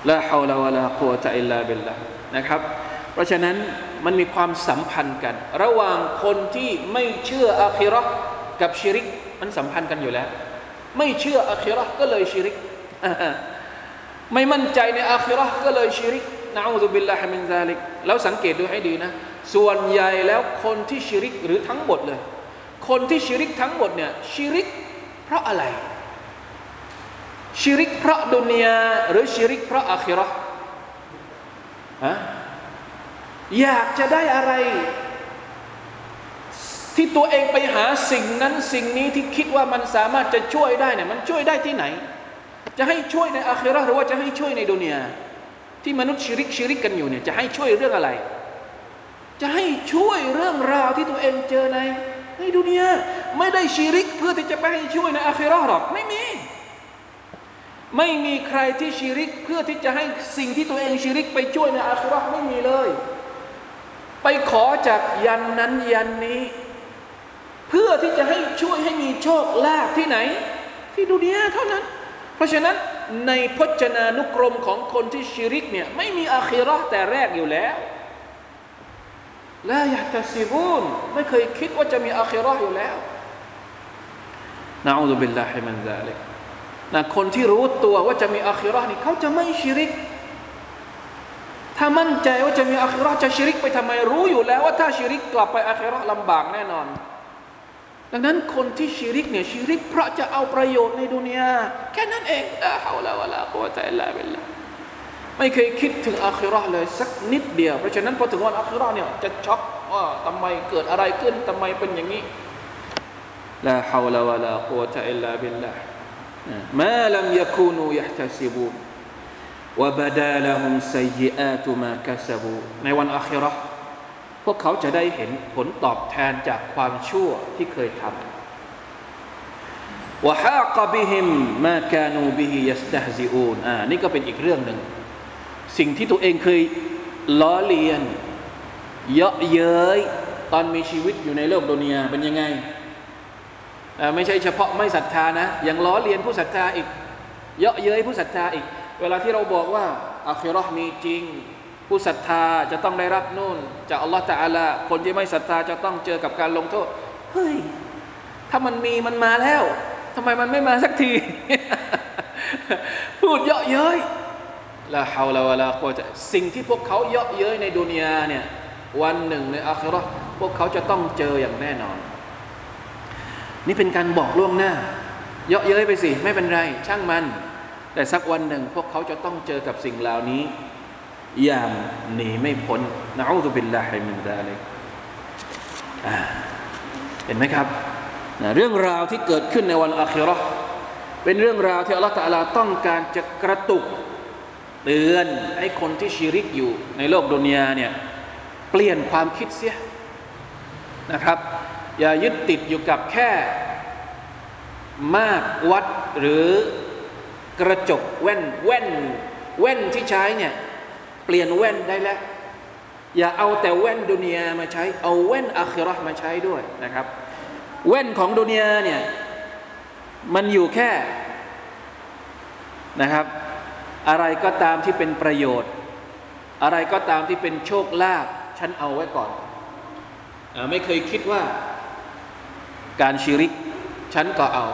ลาฮาวลาวะลากุวะตะอิลลาบิลลาห์นะครับ เพราะฉะนั้นมันมีความสัมพันธ์กัน ระหว่างคนที่ไม่เชื่ออาคิรอห์กับชิริก มันสัมพันธ์กันอยู่แล้ว ไม่เชื่ออาคิรอห์ก็เลยชิริก ไม่มั่นใจในอาคิรอก็เลยชิริกนะอูซุบิลลาฮิมินซาลิกแล้วสังเกตดูให้ดีนะ ส่วนใหญ่แล้วคนที่ชิริกหรือทั้งหมดเลย คนที่ชิริกทั้งหมดเนี่ยชิริกเพราะอะไร ชิริกเพราะดุนยาหรือชิริกเพราะอาคิรอฮะอยากจะได้อะไร ที่ตัวเองไปหาสิ่งนั้นสิ่งนี้ที่คิดว่ามันสามารถจะช่วยได้เนี่ยมันช่วยได้ที่ไหน จะให้ช่วยในอาครอหรือว่าจะให้ช่วยในดุนยาที่มนุษย์ชิริกชิริกกันอยู่เนี่ยจะให้ช่วยเรื่องอะไร จะให้ช่วยเรื่องราวที่ตัวเองเจอในในดุนยาไม่ได้ชิริกเพื่อที่จะไปให้ช่วยในอาครอหรอกไม่มี ไม่มีใครที่ชิริกเพื่อที่จะให้สิ่งที่ตัวเองชิริกไปช่วยในอาคราไม่มีเลย ไปขอจากยันนั้นยันนี้ เพื่อที่จะให้ช่วยให้มีโชคลาภที่ไหน ที่ดุนยาเท่านั้น เพราะฉะนั้นในพจนานุกรมของคนที่ชิริกเนี่ยไม่มีอาคิรอแต่แรกอยู่แล้วละอยากจะซิบูนไม่เคยคิดว่าจะมีอาคิรออยู่แล้วنعوذ بالله من ذلك นะคนที่รู้ตัวว่าจะมีอาคิรอนี่เขาจะไม่ชิริก ถ้ามั่นใจว่าจะมีอาคิรอจะชิริกไปทำไมรู้อยู่แล้วว่าถ้าชิริกกลับไปอาคิรอลำบากแน่นอน ดังนั้นคนที่ชิริกเนี่ยชิริกเพราะจะเอาประโยชน์ในดุนยาแค่นั้นเองلا حول ولا قوة إلا بالله ไม่เคยคิดถึงอาคิรอเลยสักนิดเดียว เพราะฉะนั้นพอถึงวันอาคิรอเนี่ยจะช็อกว่าทำไมเกิดอะไรขึ้นทำไมเป็นอย่างนี้ละฮาวลาวะลากุวะตะอิลลาบิลลามาลัมยะคูนูยะตซิบูวะบดาลฮุมซัยยิอาตุมาคัสบูในวันอาคิรอ พวกเขาจะได้เห็นผลตอบแทนจากความชั่วที่เคยทำวะฮากบิฮิมมาแกนูบิฮิยัสตาซิอูนอ่านี่ก็เป็นอีกเรื่องหนึ่ง สิ่งที่ตัวเองเคยล้อเลียน เยาะเย้ยตอนมีชีวิตอยู่ในโลกดุนยาเป็นยังไง ไม่ใช่เฉพาะไม่ศรัทธานะ ยังล้อเลียนผู้ศรัทธาอีก เยาะเย้ยผู้ศรัทธาอีก เวลาที่เราบอกว่าอาคิรอห์มีจริง ผู้ศรัทธาจะต้องได้รับนู่นจากอัลลอฮฺตะอาลาคนที่ไม่ศรัทธาจะต้องเจอกับการลงโทษ เฮ้ย ถ้ามันมีมันมาแล้วทำไมมันไม่มาสักที พูดเยาะเย้ยละฮาวลาวะลาโคจะสิ่งที่พวกเขาเยาะเย้ยในดุนยาเนี่ยวันหนึ่งในอาคิเราะห์พวกเขาจะต้องเจออย่างแน่นอน นี่เป็นการบอกล่วงหน้า เยาะเย้ยไปสิ ไม่เป็นไร ช่างมัน แต่สักวันหนึ่งพวกเขาจะต้องเจอกับสิ่งเหล่านี้ ยางหนีไม่พ้นนะอูซุบิลลาฮิมินซาลิกเห็นไหมครับนะเรื่องราวที่เกิดขึ้นในวันอาคิราเป็นเรื่องราวที่อัลลอฮฺตะลาต้องการจะกระตุก เตือนให้คนที่ชีริกอยู่ในโลกดุนยาเนี่ยเปลี่ยนความคิดเสียนะครับ อย่ายึดติดอยู่กับแค่มากวัดหรือกระจกแว่นแว่นแว่นที่ใช้เนี่ย เปลี่ยนแว่นได้แล้ว อย่าเอาแต่แว่นดุนยามาใช้ เอาแว่นอาคิราะห์มาใช้ด้วยนะครับ แว่นของดุนยาเนี่ยมันอยู่แค่นะครับ อะไรก็ตามที่เป็นประโยชน์ อะไรก็ตามที่เป็นโชคลาภฉันเอาไว้ก่อนอไม่เคยคิดว่าการชิริก ฉันก็เอา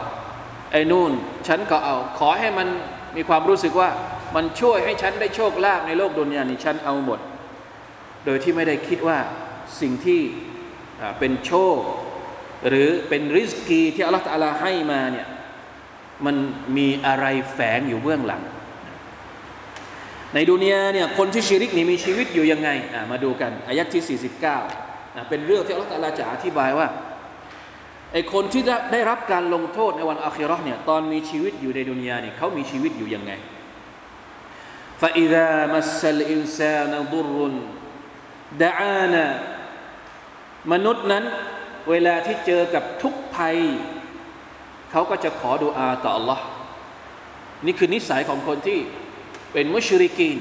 ไอ้นู่น ฉันก็เอา ขอให้มันมีความรู้สึกว่า มันช่วยให้ฉันได้โชคลาภในโลกดุนยานี้ฉันเอาหมด โดยที่ไม่ได้คิดว่าสิ่งที่เป็นโชค หรือเป็นริสกีที่อัลลอฮฺตาลาให้มาเนี่ยมันมีอะไรแฝงอยู่เบื้องหลัง ในดุนยาเนี่ยคนที่ชีริกนี่มีชีวิตอยู่ยังไงมาดูกันอายัดที่ 49 เป็นเรื่องที่อัลลอฮฺตาลาจะอธิบายว่าไอคนที่ได้รับการลงโทษในวันอาคิราะห์เนี่ยตอนมีชีวิตอยู่ในดุนยาเนี่ยเขามีชีวิตอยู่ยังไง فإذا مس الإنسان ضر دعانا มนุษย์นั้น เวลาที่เจอกับทุกภัย เขาก็จะขอดุอาต่อ Allah นี่คือนิสัยของคนที่เป็นมุชริกีน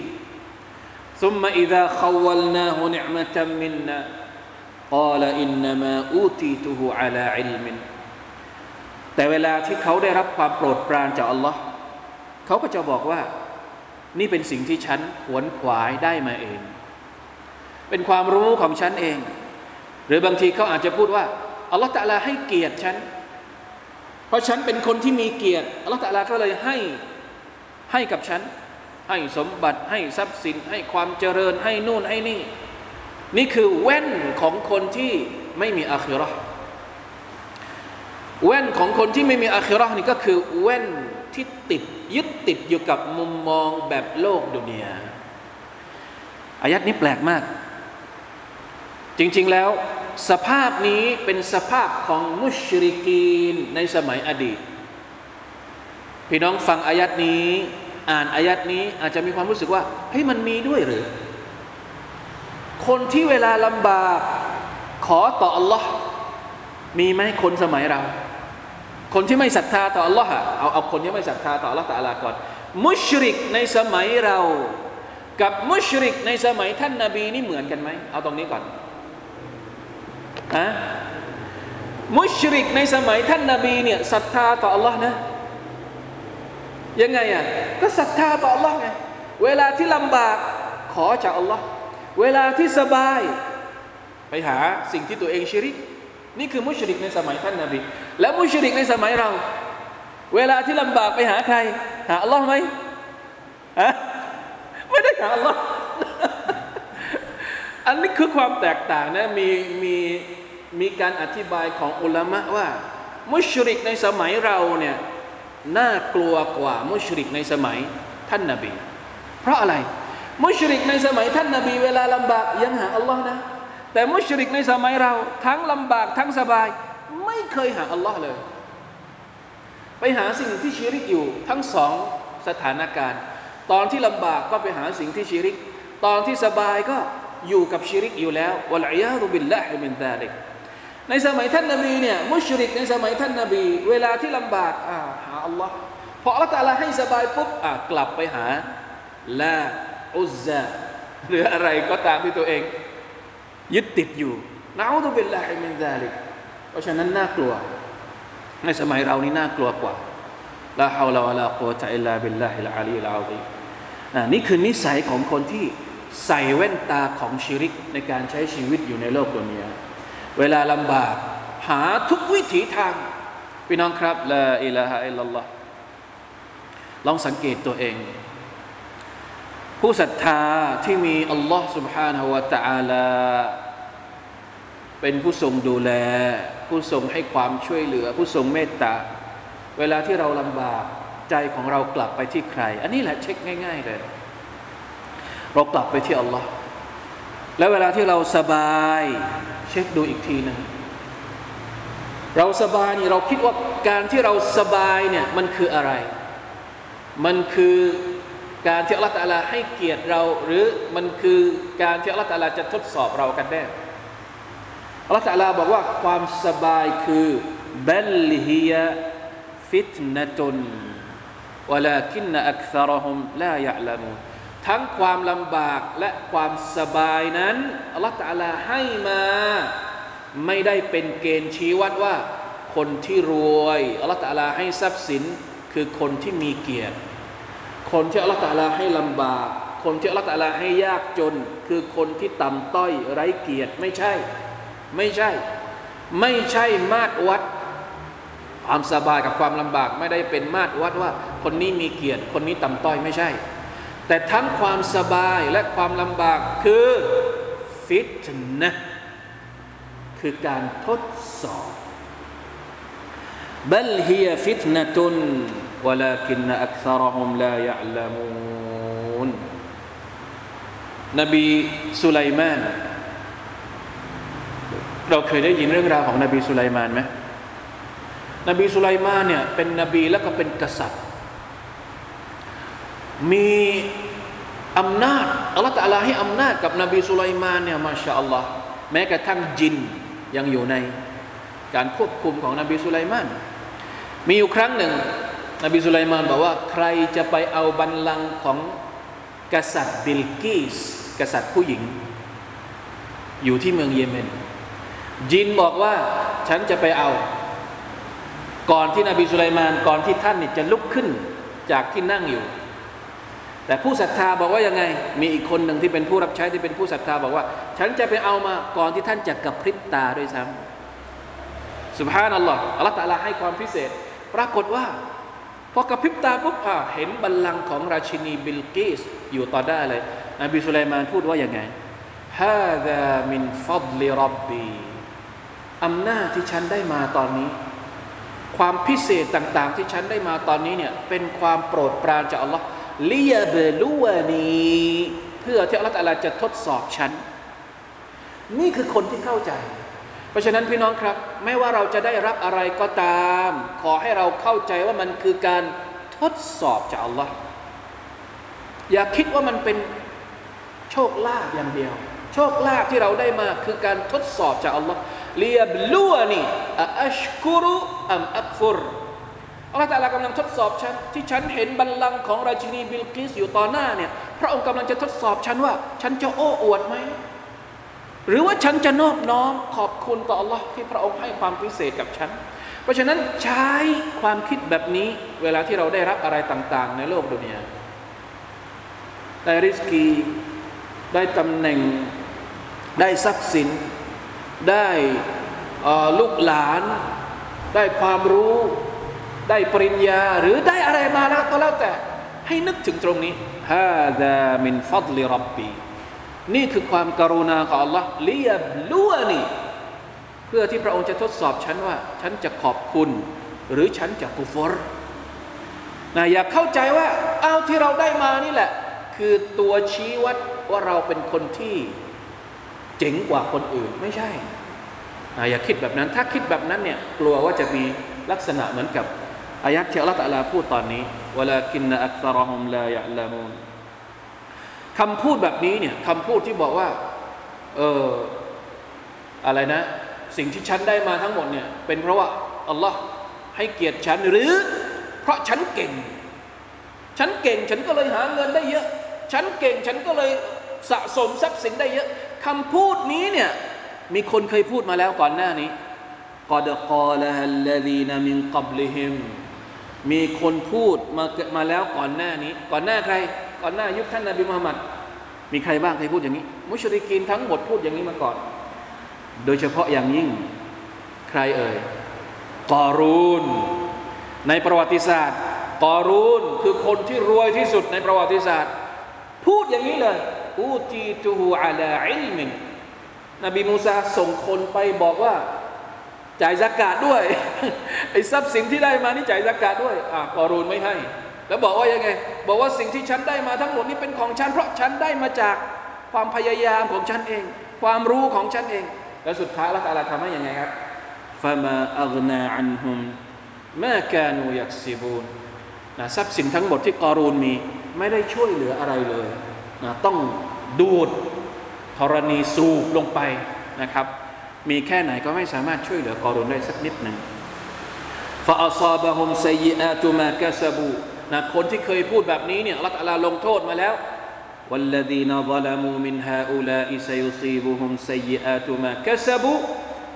ثم إذا خولناه نعمة منا قال إنما أوتيته على علم แต่เวลาที่เขาได้รับความโปรดปรานจาก Allah เขาก็จะบอกว่า นี่เป็นสิ่งที่ฉันขวนขวายได้มาเอง เป็นความรู้ของฉันเอง หรือบางทีเขาอาจจะพูดว่าอัลลอฮฺตะลาให้เกียรติฉัน เพราะฉันเป็นคนที่มีเกียรติอัลลอฮฺตะลาก็เลยให้ให้กับฉัน ให้สมบัติให้ทรัพย์สิน ให้ความเจริญให้นู่นให้นี่ นี่คือแว่นของคนที่ไม่มีอาคิรอแว่นของคนที่ไม่มีอาคิรอนี่ก็คือแว่น ที่ติดยึดติดอยู่กับมุมมองแบบโลกดุนียอายัดนี้แปลกมาก จริง ๆแล้ว สภาพนี้เป็นสภาพของมุชริกีนในสมัยอดีต พี่น้องฟังอายัดนี้ อ่านอายัดนี้อาจจะมีความรู้สึกว่าเฮ้ยมันมีด้วยหรือ คนที่เวลาลำบากขอต่อ Allah มีไหมคนสมัยเรา คนที่ไม่ศรัทธาต่อ Allah เอาเอาคนที่ไม่ศรัทธาต่อ Allah ตะลาก่อนมุชริกในสมัยเรา กับมุชริกในสมัยท่านนาบีนี่เหมือนกันไหมเอาตรงนี้ก่อนอะมุชริกในสมัยท่านนาบีเนี่ยศรัทธาต่อ Allah นะยังไงอะก็ศรัทธาต่อ Allah ไงเวลาที่ลำบากขอจาก Allah เวลาที่สบาย ไปหาสิ่งที่ตัวเองชิริก นี่คือมุชริกในสมัยท่านนาบี และมุชริกในสมัยเรา เวลาที่ลำบากไปหาใคร หาอัลลอฮ์ไหมฮะไม่ได้หาอัลลอฮ์อันนี้คือความแตกต่างนะมีมีมีการอธิบายของอุลามะว่า มุชริกในสมัยเราเนี่ยน่ากลัวกว่ามุชริกในสมัยท่านนาบี เพราะอะไร มุชริกในสมัยท่านนาบีเวลาลำบากยังหาอัลลอฮ์นะ แต่มุชริกในสมัยเรา ทั้งลำบากทั้งสบาย ไม่เคยหาอัลลอฮ์เลย ไปหาสิ่งที่ชิริกอยู่ทั้งสองสถานการณ์ ตอนที่ลำบากก็ไปหาสิ่งที่ชิริก ตอนที่สบายก็อยู่กับชิริกอยู่แล้ววะลัยยาตุบิลลาฮิมินซาลิกในสมัยท่านนบีเนี่ยมุชริกในสมัยท่านนบี เวลาที่ลำบากอ่าหาอัลลอฮ์พออัลลอฮ์ตะอาลาให้สบายปุ๊บอ่ากลับไปหาลาอุซซาหรืออะไรก็ตามที่ตัวเอง ยึดติดอยู่نعوذ بالله من ذلك เพราะฉะนั้นน่ากลัว ในสมัยเรานี่น่ากลัวกว่าลาฮาวลาวะลากุวะตะอิลลาบิลลาฮิลอาลีลอาซีนี่คือนิสัยของคนที่ใส่แว่นตาของชิริกในการใช้ชีวิตอยู่ในโลกดุนยาเวลาลำบาก หาทุกวิถีทาง พี่น้องครับลาอิลาฮะอิลลัลลอฮ์ลองสังเกตตัวเอง ผู้ศรัทธาที่มีอัลลอฮ์ سبحانه และ تعالى เป็นผู้ทรงดูแล ผู้ทรงให้ความช่วยเหลือ ผู้ทรงเมตตา เวลาที่เราลำบากใจของเรากลับไปที่ใคร อันนี้แหละเช็คง่าย ๆ เลย เรากลับไปที่อัลลอฮ์แล้วเวลาที่เราสบาย เช็คดูอีกทีหนึงเราสบายนี่เราคิดว่าการที่เราสบายเนี่ยมันคืออะไร มันคือการที่อัลลอฮฺตะลาให้เกียรติเรา หรือมันคือการที่อัลลอฮฺตะลาจะทดสอบเรากันแน่ อัลลอฮฺตะลาบอกว่าความสบายคือบัลฮิยะฟิตนะตุนวลาคินอักษรหุมลายะลามูทั้งความลำบากและความสบายนั้นอัลลอฮฺตะลาให้มา ไม่ได้เป็นเกณฑ์ชี้วัดว่า คนที่รวยอัลลอฮฺตะลาให้ทรัพย์สินคือคนที่มีเกียรติ คนที่อัลลอฮฺตะลาให้ลำบาก คนที่อัลลอฮฺตะลาให้ยากจน คือคนที่ต่ำต้อยไร้เกียรติไม่ใช่ ไม่ใช่ ไม่ใช่มาตรวัด ความสบายกับความลำบาก ไม่ได้เป็นมาตรวัดว่า คนนี้มีเกียรติ คนนี้ต่ำต้อยไม่ใช่ แต่ทั้งความสบายและความลำบากคือฟิตนะคือการทดสอบ بل هي فتنة ولكن أكثرهم لا يعلمون นบีสุไลมาน เราเคยได้ยินเรื่องราวของนบีสุไลมานไหมนบีสุไลมานเนี่ยเป็นนบีแล้วก็เป็นกษัตริย์ มีอำนาจอัลลอฮฺตะอาลาให้อำนาจกับนบีสุไลมานเนี่ยมาชาอัลลอฮ์แม้กระทั่งจินยังอยู่ในการควบคุมของนบีสุไลมาน มีอยู่ครั้งหนึ่ง นบีสุไลมานบอกว่าใครจะไปเอาบัลลังก์ของกษัตริย์บิลกีสกษัตริย์ผู้หญิง อยู่ที่เมืองเยเมน จินบอกว่าฉันจะไปเอา ก่อนที่นบีสุไลมานก่อนที่ท่านนี่จะลุกขึ้นจากที่นั่งอยู่ แต่ผู้ศรัทธาบอกว่ายังไง มีอีกคนหนึ่งที่เป็นผู้รับใช้ที่เป็นผู้ศรัทธาบอกว่า ฉันจะไปเอามาก่อนที่ท่านจะกระพริบตาด้วยซ้ำสุบฮานัลลอฮ์อัลลอฮฺตะลาให้ความพิเศษ ปรากฏว่าพอกระพริบตาปุ๊บอ่าเห็นบัลลังก์ของราชินีบิลกีสอยู่ต่อได้เลยนบีสุไลมานพูดว่าอย่างไงฮาดามินฟัดลิรับบี อำนาจที่ฉันได้มาตอนนี้ ความพิเศษต่าง ๆ ที่ฉันได้มาตอนนี้เนี่ยเป็นความโปรดปรานจากอัลลอฮ์ลิยาเบลูวานีเพื่อที่อัลลอฮฺตะอาลาจะทดสอบฉัน นี่คือคนที่เข้าใจ เพราะฉะนั้นพี่น้องครับ ไม่ว่าเราจะได้รับอะไรก็ตาม ขอให้เราเข้าใจว่ามันคือการทดสอบจากอัลลอฮ์อย่าคิดว่ามันเป็นโชคลาภอย่างเดียว โชคลาภที่เราได้มาคือการทดสอบจากอัลลอฮ์ ลียบลูวนีอัชกุรุอัมอักฟุรอัลลอฮฺตะลากำลังทดสอบฉันที่ฉันเห็นบัลลังก์ของราชินีบิลกิสอยู่ต่อหน้าเนี่ยพระองค์กำลังจะทดสอบฉันว่า ฉันจะโอ้อวดไหมหรือว่าฉันจะนอบน้อมขอบคุณต่อ Allah ที่พระองค์ให้ความพิเศษกับฉัน เพราะฉะนั้นใช้ความคิดแบบนี้เวลาที่เราได้รับอะไรต่าง ๆ ในโลกดุนยาได้ริสกี ได้ตำแหน่งได้ทรัพย์สิน ได้ลูกหลาน ได้ความรู้ ได้ปริญญา หรือได้อะไรมาแล้วก็แล้วแต่ให้นึกถึงตรงนี้ฮาดามินฟัดลิรับบีนี่คือความกรุณาของ Allah ลียบลัวนี่เพื่อที่พระองค์จะทดสอบฉันว่า ฉันจะขอบคุณ หรือฉันจะกุฟรนะอย่าเข้าใจว่าเอาที่เราได้มานี่แหละ คือตัวชี้วัดว่าเราเป็นคนที่ จ๋งกว่าคนอื่นไม่ใช่ อย่าคิดแบบนั้น ถ้าคิดแบบนั้นเนี่ยกลัวว่าจะมีลักษณะเหมือนกับอายัดที่อัลลอฮฺตะลาพูดตอนนี้วลากินอัครฮุมลายะลามูนคำพูดแบบนี้เนี่ยคำพูดที่บอกว่าเอออะไรนะ สิ่งที่ฉันได้มาทั้งหมดเนี่ยเป็นเพราะว่าอัลลอฮ์ให้เกียรติฉันหรือ เพราะฉันเก่ง ฉันเก่งฉันก็เลยหาเงินได้เยอะ ฉันเก่งฉันก็เลยสะสมทรัพย์สินได้เยอะ คำพูดนี้เนี่ยมีคนเคยพูดมาแล้วก่อนหน้านี้กอดกอลฮัลลดีนามินกับลิฮิมมีคนพูดมามาแล้วก่อนหน้านี้ ก่อนหน้าใคร ก่อนหน้ายุคท่านนาบีมุฮัมมัดมีใครบ้างเคยพูดอย่างนี้ มุชริกีนทั้งหมดพูดอย่างนี้มาก่อน โดยเฉพาะอย่างยิ่งใครเอ่ยกอรูน ในประวัติศาสตร์กอรูนคือคนที่รวยที่สุดในประวัติศาสตร์ พูดอย่างนี้เลย อูตีตูฮูอาลาอิลมินนบีมูซาส่งคนไปบอกว่า จ่ายสกาดด้วยไอ้ทรัพย์สินที่ได้มานี่จ่ายสกาดด้วยอะกอรูนไม่ให้ แล้วบอกว่ายังไง บอกว่าสิ่งที่ฉันได้มาทั้งหมดนี้เป็นของฉัน เพราะฉันได้มาจากความพยายามของฉันเอง ความรู้ของฉันเอง แล้วสุดท้ายละตาลาทำให้ยังไงครับฟามาอักนาอันฮุมมาคานูยักซิบูนนะทรัพย์สินทั้งหมดที่กอรูนมี ไม่ได้ช่วยเหลืออะไรเลย นะต้องดูดธรณีสูบลงไปนะครับ มีแค่ไหนก็ไม่สามารถช่วยเหลือกอรูนได้สักนิดหนึ่งฟาอัซาบะฮุมไซยิอาตุมากะซบูนะคนที่เคยพูดแบบนี้เนี่ยอัลลอฮฺลงโทษมาแล้ว والذين ظلموا من هؤلاء سيصيبهم سيئات ما كسبوا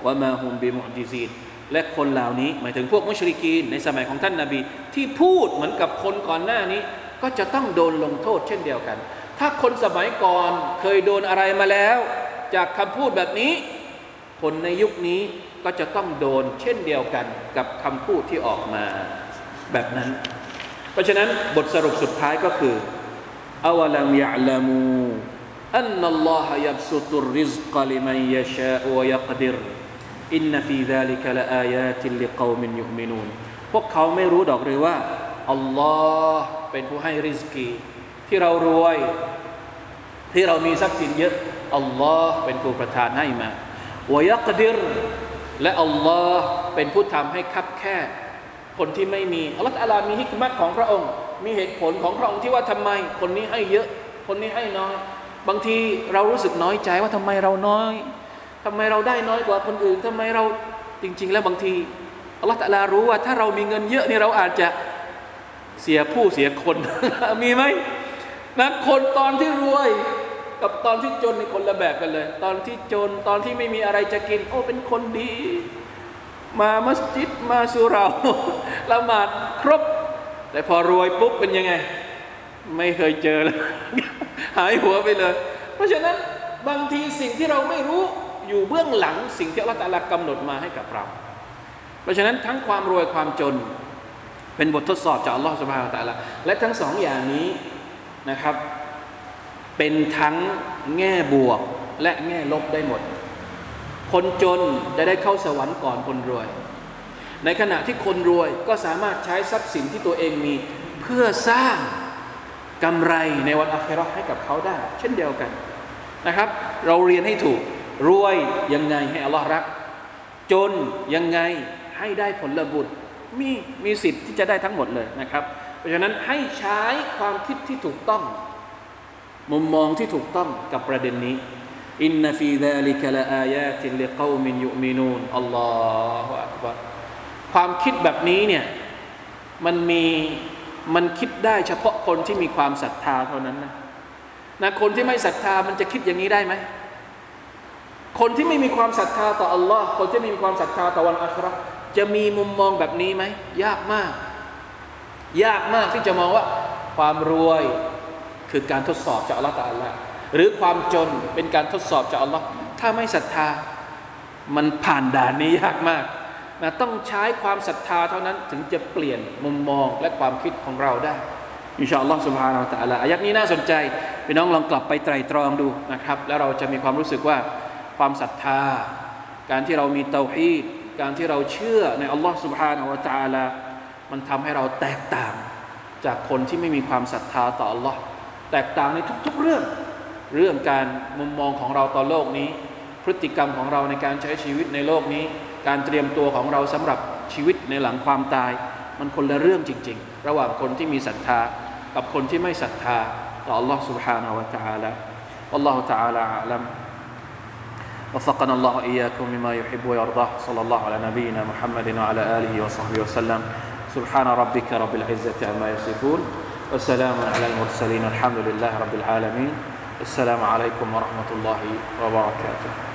وما هم بمعجزين และคนเหล่านี้หมายถึงพวกมุชริกีนในสมัยของท่านนาบี ที่พูดเหมือนกับคนก่อนหน้านี้ ก็จะต้องโดนลงโทษเช่นเดียวกัน ถ้าคนสมัยก่อนเคยโดนอะไรมาแล้ว จากคำพูดแบบนี้ คนในยุคนี้ก็จะต้องโดนเช่นเดียวกันกับคำพูดที่ออกมาแบบนั้น เพราะฉะนั้นบทสรุปสุดท้ายก็คืออวลัมยะลัมูอันนัลลอฮยับสุตุริซกลิมันยะชาอวยักดิรإن في ذلك لآيات لقوم يؤمنون พวกเขาไม่รู้ดอกเลยว่าอัลลอฮ์เป็นผู้ให้ริสกี ที่เรารวย ที่เรามีทรัพย์สินเยอะอัลลอฮ์เป็นผู้ประทานให้มา ويقدر และอัลลอฮ์เป็นผู้ทำให้คับแคบคนที่ไม่มีอัลลอฮฺตะอาลามีฮิกมัตของพระองค์ มีเหตุผลของพระองค์ที่ว่าทำไม คนนี้ให้เยอะ คนนี้ให้น้อย บางทีเรารู้สึกน้อยใจว่าทำไมเราน้อยทำไมเราได้น้อยกว่าคนอื่นทำไมเราจริง ๆ แล้วบางทีอัลลอฮฺอาลารู้ว่าถ้าเรามีเงินเยอะนี่เราอาจจะเสียผู้เสียคนมีไหม นะคนตอนที่รวยกับตอนที่จนในคนละแบบกันเลย ตอนที่จนตอนที่ไม่มีอะไรจะกิน โอ้เป็นคนดี มามัสยิดมาสุราละหมาดครบ แต่พอรวยปุ๊บเป็นยังไง ไม่เคยเจอเลยหายหัวไปเลย เพราะฉะนั้นบางทีสิ่งที่เราไม่รู้อยู่เบื้องหลังสิ่งที่อัลลอฮฺกำหนดมาให้กับเรา เพราะฉะนั้นทั้งความรวยความจน เป็นบททดสอบจากอัลลอฮฺสุบฮานตะละและทั้งสองอย่างนี้ นะครับ เป็นทั้งแง่บวกและแง่ลบได้หมด คนจนจะได้เข้าสวรรค์ก่อนคนรวย ในขณะที่คนรวยก็สามารถใช้ทรัพย์สินที่ตัวเองมีเพื่อสร้างกำไรในวันอาคราให้กับเขาได้ เช่นเดียวกันนะครับ เราเรียนให้ถูกรวยยังไงให้อัลลอฮ์รัก จนยังไงให้ได้ผลบุญมีมีสิทธิ์ที่จะได้ทั้งหมดเลยนะครับ ราะฉะนั้นให้ใช้ความคิดที่ถูกต้อง มุมมองที่ถูกต้องกับประเด็นนี้อินนฟีดาลิกละอายาติลิกอมินยุมินูนอัลลอฮฺอักบารความคิดแบบนี้เนี่ยมันมีมันคิดได้เฉพาะคนที่มีความศรัทธาเท่านั้นนะนะคนที่ไม่ศรัทธามันจะคิดอย่างนี้ได้ไหมคนที่ไม่มีความศรัทธาต่ออัลลอฮ์คนที่ไม่มีความศรัทธาต่อวันอัคราจะมีมุมมองแบบนี้ไหมยากมาก ยากมากที่จะมองว่าความรวยคือการทดสอบจากอัลลอฮฺตาลาหรือความจนเป็นการทดสอบจากอัลลอฮ์ถ้าไม่ศรัทธามันผ่านด่านนี้ยากมากนะต้องใช้ความศรัทธาเท่านั้นถึงจะเปลี่ยนมุมมองและความคิดของเราได้อินชาอัลลอฮ์สุบฮานาอัลลอฮ์อายักนี้น่าสนใจพี่น้องลองกลับไปไตรตรองดูนะครับ แล้วเราจะมีความรู้สึกว่าความศรัทธา การที่เรามีเตาฮีดการที่เราเชื่อในอัลลอฮ์สุบฮานาอัลลอฮ์ มันทำให้เราแตกต่าง จากคนที่ไม่มีความศรัทธาต่ออัลลอฮ์แตกต่างในทุก ๆ เรื่อง เรื่องการมุมมองของเราต่อโลกนี้ พฤติกรรมของเราในการใช้ชีวิตในโลกนี้ การเตรียมตัวของเราสำหรับชีวิตในหลังความตาย มันคนละเรื่องจริง ๆ ระหว่างคนที่มีศรัทธา กับคนที่ไม่ศรัทธาต่อ Allah سبحانه และ تعالى والله تعالى أعلم وفقنا الله إياكم مما يحب ويرضاه صلى الله على نبينا محمد وعلى آله وصحبه وسلم سبحان ربك رب العزة عما يصفون وسلام على المرسلين الحمد لله رب العالمين. السلام عليكم ورحمة الله وبركاته.